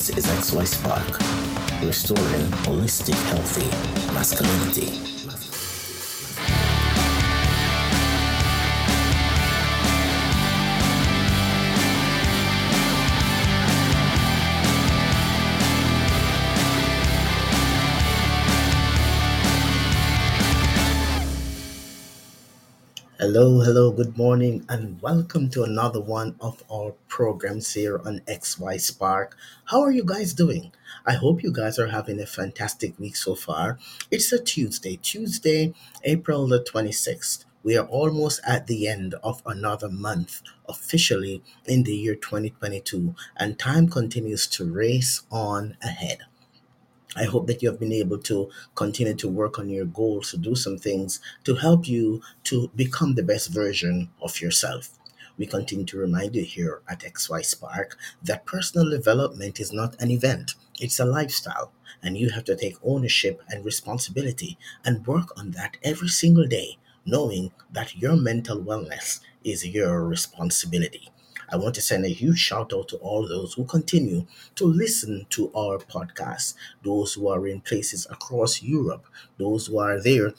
This is XY Spark, restoring holistic, healthy masculinity. Hello, hello, good morning, and welcome to another one of our programs here on XY Spark. How are you guys doing? I hope you guys are having a fantastic week so far. It's a Tuesday, Tuesday, April the 26th. We are almost at the end of another month officially in the year 2022, and time continues to race on ahead. I hope that you have been able to continue to work on your goals, to do some things to help you to become the best version of yourself. We continue to remind you here at XY Spark that personal development is not an event, it's a lifestyle. And you have to take ownership and responsibility and work on that every single day, knowing that your mental wellness is your responsibility. I want to send a huge shout out to all those who continue to listen to our podcast, those who are in places across Europe, those who are there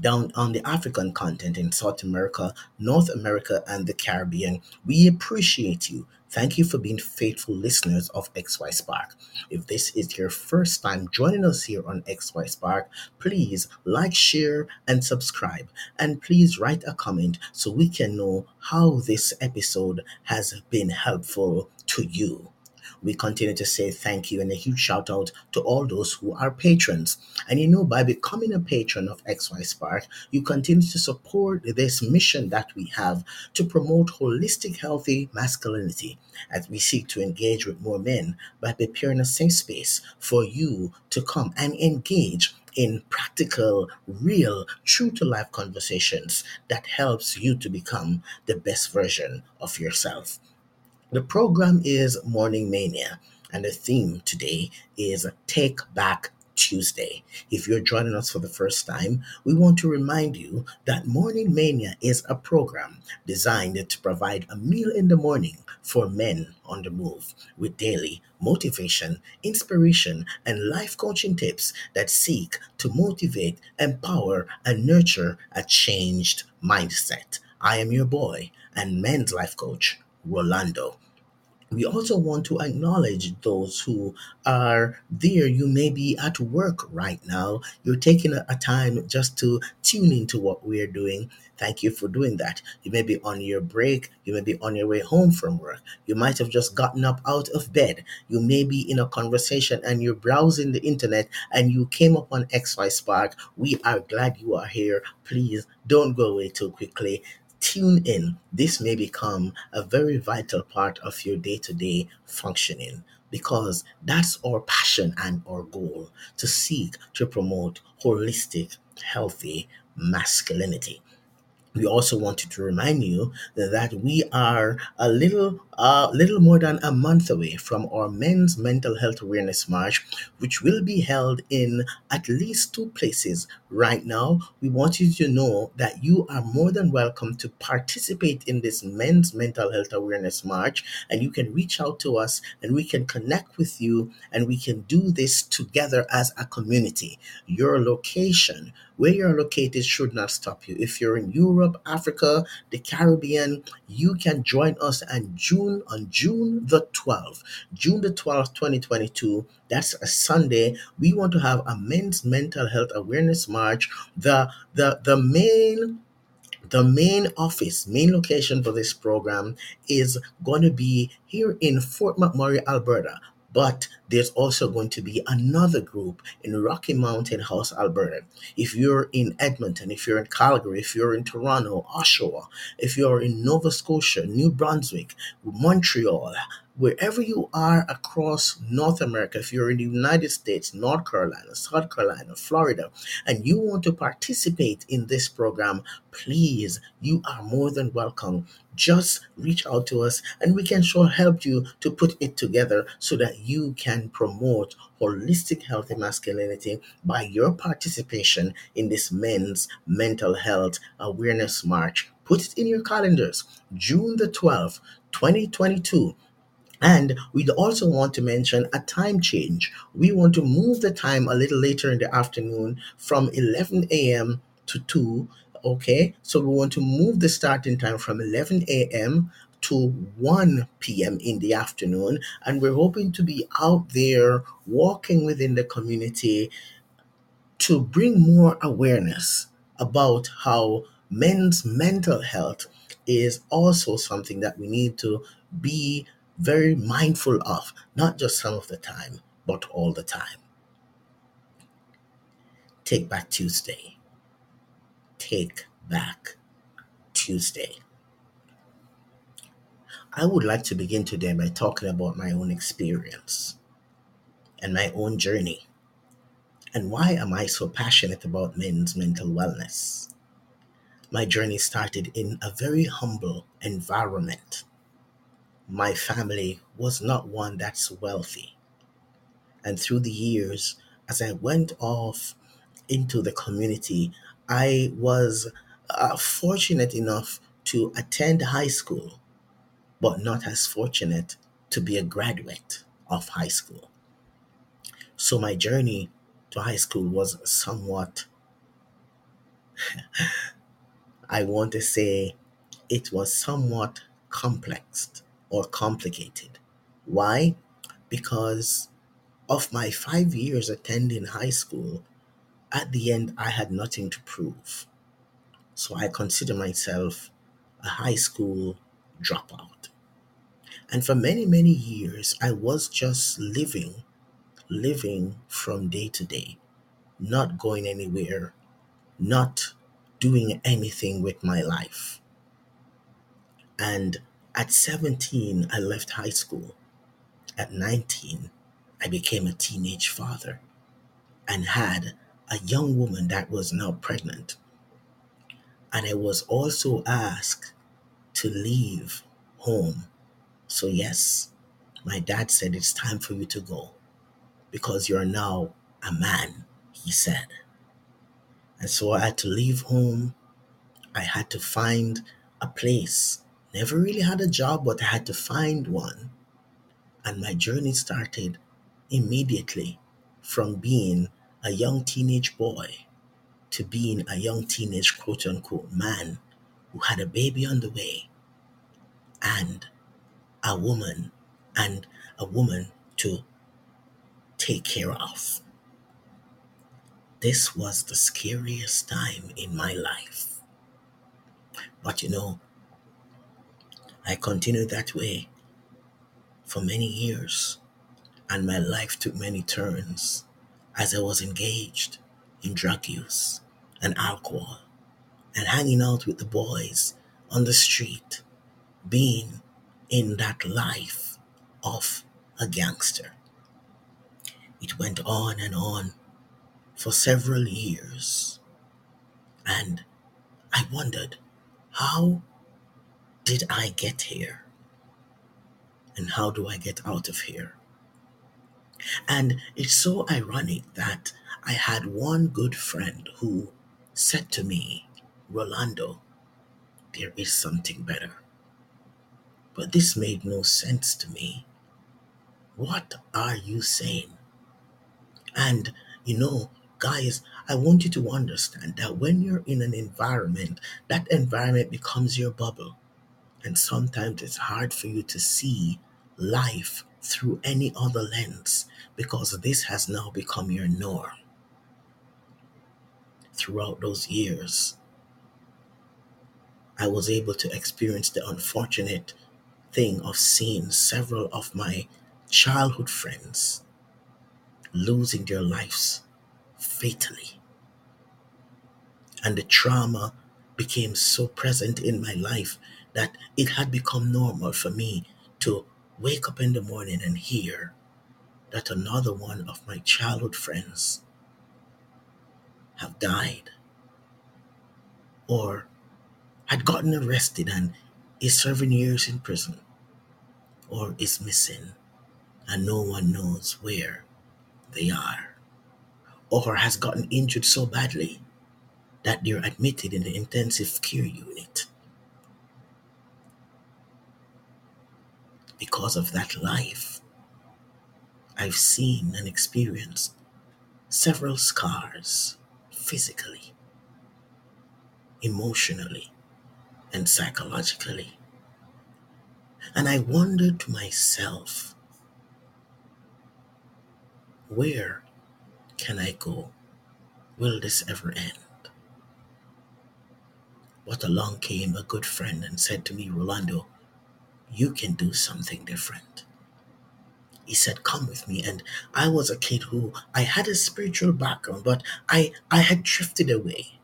down on the African continent in South America, North America, and the Caribbean. We appreciate you. Thank you for being faithful listeners of XY Spark. If this is your first time joining us here on XY Spark, please like, share, and subscribe. And please write a comment so we can know how this episode has been helpful to you we continue to say thank you and a huge shout out to all those who are patrons. And you know, by becoming a patron of XY Spark, you continue to support this mission that we have to promote holistic, healthy masculinity as we seek to engage with more men by preparing a safe space for you to come and engage in practical, real, true to life conversations that helps you to become the best version of yourself. The program is Morning Mania, and the theme today is Take Back Tuesday. If you're joining us for the first time, we want to remind you that Morning Mania is a program designed to provide a meal in the morning for men on the move with daily motivation, inspiration, and life coaching tips that seek to motivate, empower, and nurture a changed mindset. I am your boy and men's life coach, Rolando. We also want to acknowledge those who are there. You may be at work right now. You're taking a, time just to tune into what we're doing. Thank you for doing that. You may be on your break. You may be on your way home from work. You might have just gotten up out of bed. You may be in a conversation and you're browsing the internet and you came up on XY Spark. We are glad you are here. Please don't go away too quickly tune in. This may become a very vital part of your day to day functioning because that's our passion and our goal to seek to promote holistic, healthy masculinity we also wanted to remind you that we are a little uh, little more than a month away from our men's mental health awareness march which will be held in at least two places right now we want you to know that you are more than welcome to participate in this men's mental health awareness march and you can reach out to us and we can connect with you and we can do this together as a community your location where you're located should not stop you. If you're in Europe, Africa, the Caribbean, you can join us on June on June the 12th. June the 12th, 2022. That's a Sunday. We want to have a men's mental health awareness march. The the the main the main office, main location for this program is going to be here in Fort McMurray, Alberta. But there's also going to be another group in Rocky Mountain House, Alberta. If you're in Edmonton, if you're in Calgary, if you're in Toronto, Oshawa, if you're in Nova Scotia, New Brunswick, Montreal, wherever you are across North America, if you're in the United States, North Carolina, South Carolina, Florida, and you want to participate in this program, please, you are more than welcome. Just reach out to us and we can sure help you to put it together so that you can promote holistic healthy masculinity by your participation in this men's mental health awareness march. Put it in your calendars, June the 12th, 2022 And we also want to mention a time change. We want to move the time a little later in the afternoon from 11 a.m. to 2. Okay, so we want to move the starting time from 11 a.m. to 1 p.m. in the afternoon. And we're hoping to be out there walking within the community to bring more awareness about how men's mental health is also something that we need to be very mindful of, not just some of the time, but all the time. Take Back Tuesday. Take Back Tuesday. I would like to begin today by talking about my own experience and my own journey. And why am I so passionate about men's mental wellness? My journey started in a very humble environment. My family was not one that's wealthy. And through the years, as I went off into the community, I was uh, fortunate enough to attend high school, but not as fortunate to be a graduate of high school. So my journey to high school was somewhat, I want to say, it was somewhat complex or complicated. Why? Because of my five years attending high school, at the end, I had nothing to prove. So I consider myself a high school dropout. And for many, many years, I was just living, living from day to day, not going anywhere, not doing anything with my life. And at 17, I left high school. At 19, I became a teenage father and had a young woman that was now pregnant. And I was also asked to leave home. So, yes, my dad said, It's time for you to go because you're now a man, he said. And so I had to leave home. I had to find a place. Never really had a job, but I had to find one. And my journey started immediately from being a young teenage boy to being a young teenage quote unquote man who had a baby on the way and a woman and a woman to take care of. This was the scariest time in my life. But you know, I continued that way for many years, and my life took many turns as I was engaged in drug use and alcohol and hanging out with the boys on the street, being in that life of a gangster. It went on and on for several years, and I wondered, how did I get here? And how do I get out of here? And it's so ironic that I had one good friend who said to me, Rolando, there is something better. But this made no sense to me. What are you saying? And, you know, guys, I want you to understand that when you're in an environment, that environment becomes your bubble. And sometimes it's hard for you to see life through any other lens because this has now become your norm. Throughout those years, I was able to experience the unfortunate thing of seeing several of my childhood friends losing their lives fatally. And the trauma became so present in my life that it had become normal for me to wake up in the morning and hear that another one of my childhood friends have died or had gotten arrested and is serving years in prison or is missing and no one knows where they are or has gotten injured so badly that they're admitted in the intensive care unit. Because of that life, I've seen and experienced several scars physically, emotionally, and psychologically. And I wondered to myself, where can I go? Will this ever end? But along came a good friend and said to me, Rolando, you can do something different. He said, Come with me. And I was a kid who I had a spiritual background, but I, I had drifted away.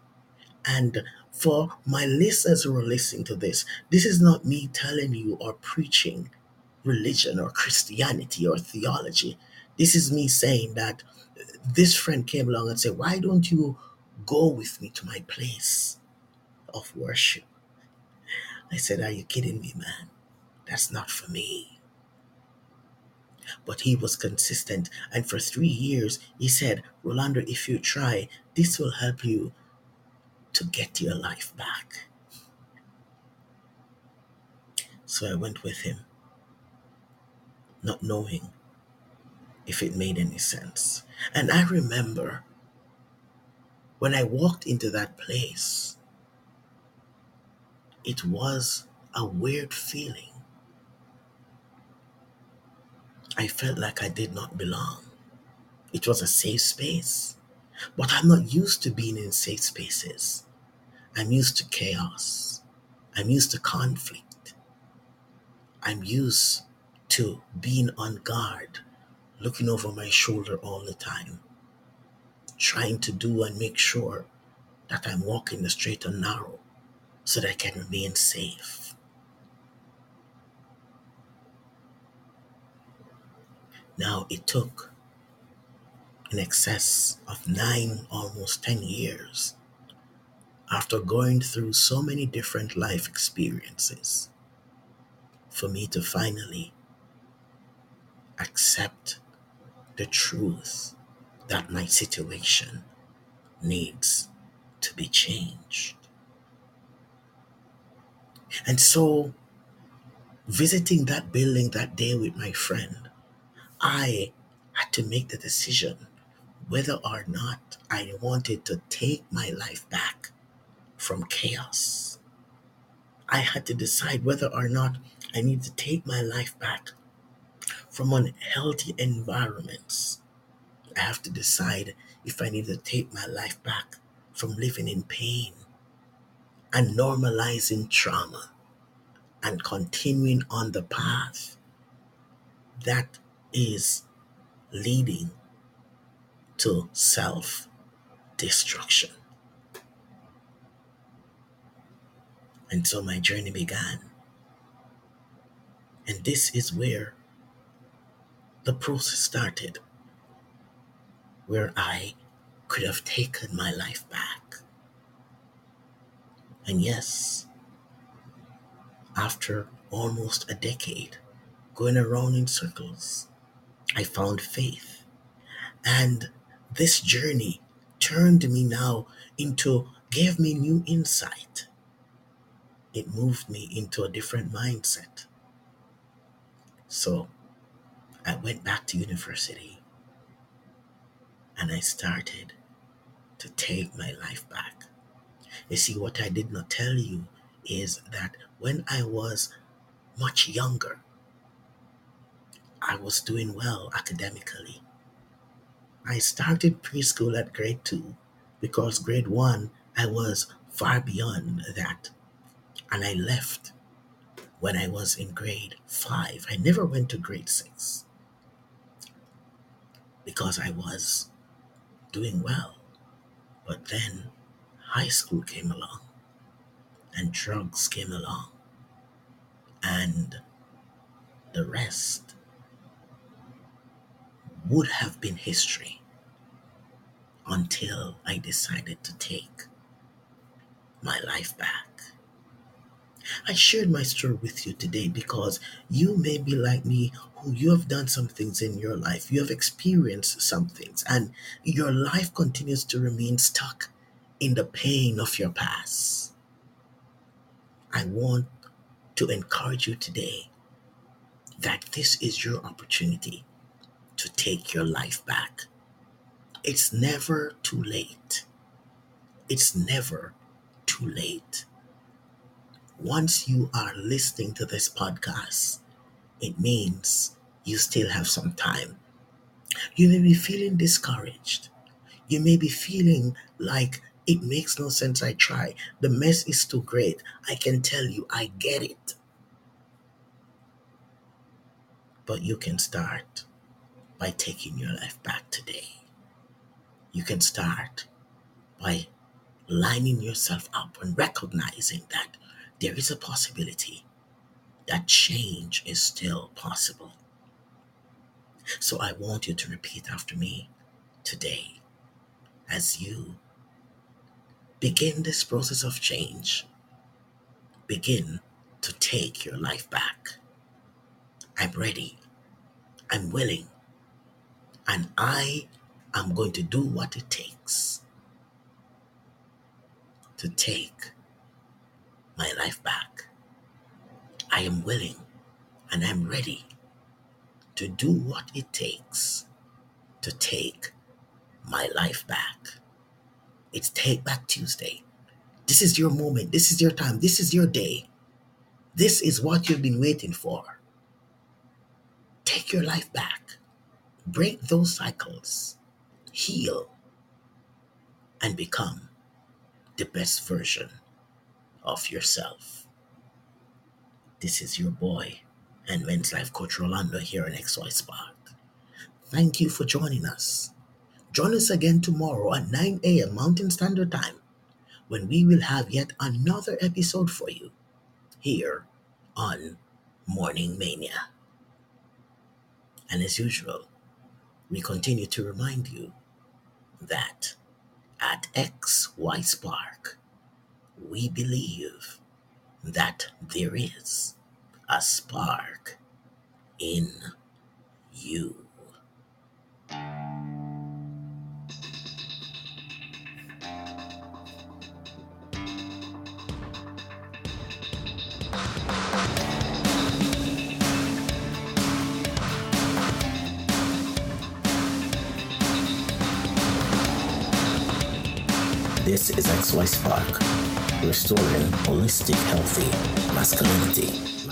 And for my listeners who are listening to this, this is not me telling you or preaching religion or Christianity or theology. This is me saying that this friend came along and said, Why don't you go with me to my place of worship? I said, Are you kidding me, man? That's not for me. But he was consistent. And for three years, he said, Rolando, if you try, this will help you to get your life back. So I went with him, not knowing if it made any sense. And I remember when I walked into that place, it was a weird feeling. I felt like I did not belong. It was a safe space, but I'm not used to being in safe spaces. I'm used to chaos. I'm used to conflict. I'm used to being on guard, looking over my shoulder all the time, trying to do and make sure that I'm walking the straight and narrow so that I can remain safe. Now, it took in excess of nine, almost 10 years after going through so many different life experiences for me to finally accept the truth that my situation needs to be changed. And so, visiting that building that day with my friend, I had to make the decision whether or not I wanted to take my life back from chaos. I had to decide whether or not I need to take my life back from unhealthy environments. I have to decide if I need to take my life back from living in pain and normalizing trauma and continuing on the path that is leading to self destruction. And so my journey began. And this is where the process started, where I could have taken my life back. And yes, after almost a decade going around in circles, I found faith. And this journey turned me now into, gave me new insight. It moved me into a different mindset. So I went back to university and I started to take my life back. You see, what I did not tell you is that when I was much younger, I was doing well academically. I started preschool at grade two because grade one, I was far beyond that. And I left when I was in grade five. I never went to grade six because I was doing well. But then high school came along and drugs came along and the rest would have been history until I decided to take my life back. I shared my story with you today because you may be like me who you have done some things in your life. You have experienced some things and your life continues to remain stuck in the pain of your past. I want to encourage you today that this is your opportunity to take your life back. It's never too late. It's never too late. Once you are listening to this podcast, it means you still have some time. You may be feeling discouraged. You may be feeling like it makes no sense. I try. The mess is too great. I can tell you, I get it. But you can start by taking your life back today. You can start by lining yourself up and recognizing that there is a possibility that change is still possible. So I want you to repeat after me today as you begin this process of change. Begin to take your life back. I'm ready. I'm willing. And I am going to do what it takes to take my life back. I am willing and I'm ready to do what it takes to take my life back. It's Take Back Tuesday. This is your moment. This is your time. This is your day. This is what you've been waiting for. Take your life back. Break those cycles. Heal. And become the best version of yourself. This is your boy and men's life coach Rolando here in XY Spark. Thank you for joining us. Join us again tomorrow at 9 a.m. Mountain Standard Time when we will have yet another episode for you here on Morning Mania. And as usual, we continue to remind you that at XY Spark, we believe that there is a spark in you. This is XY Spark, restoring holistic, healthy masculinity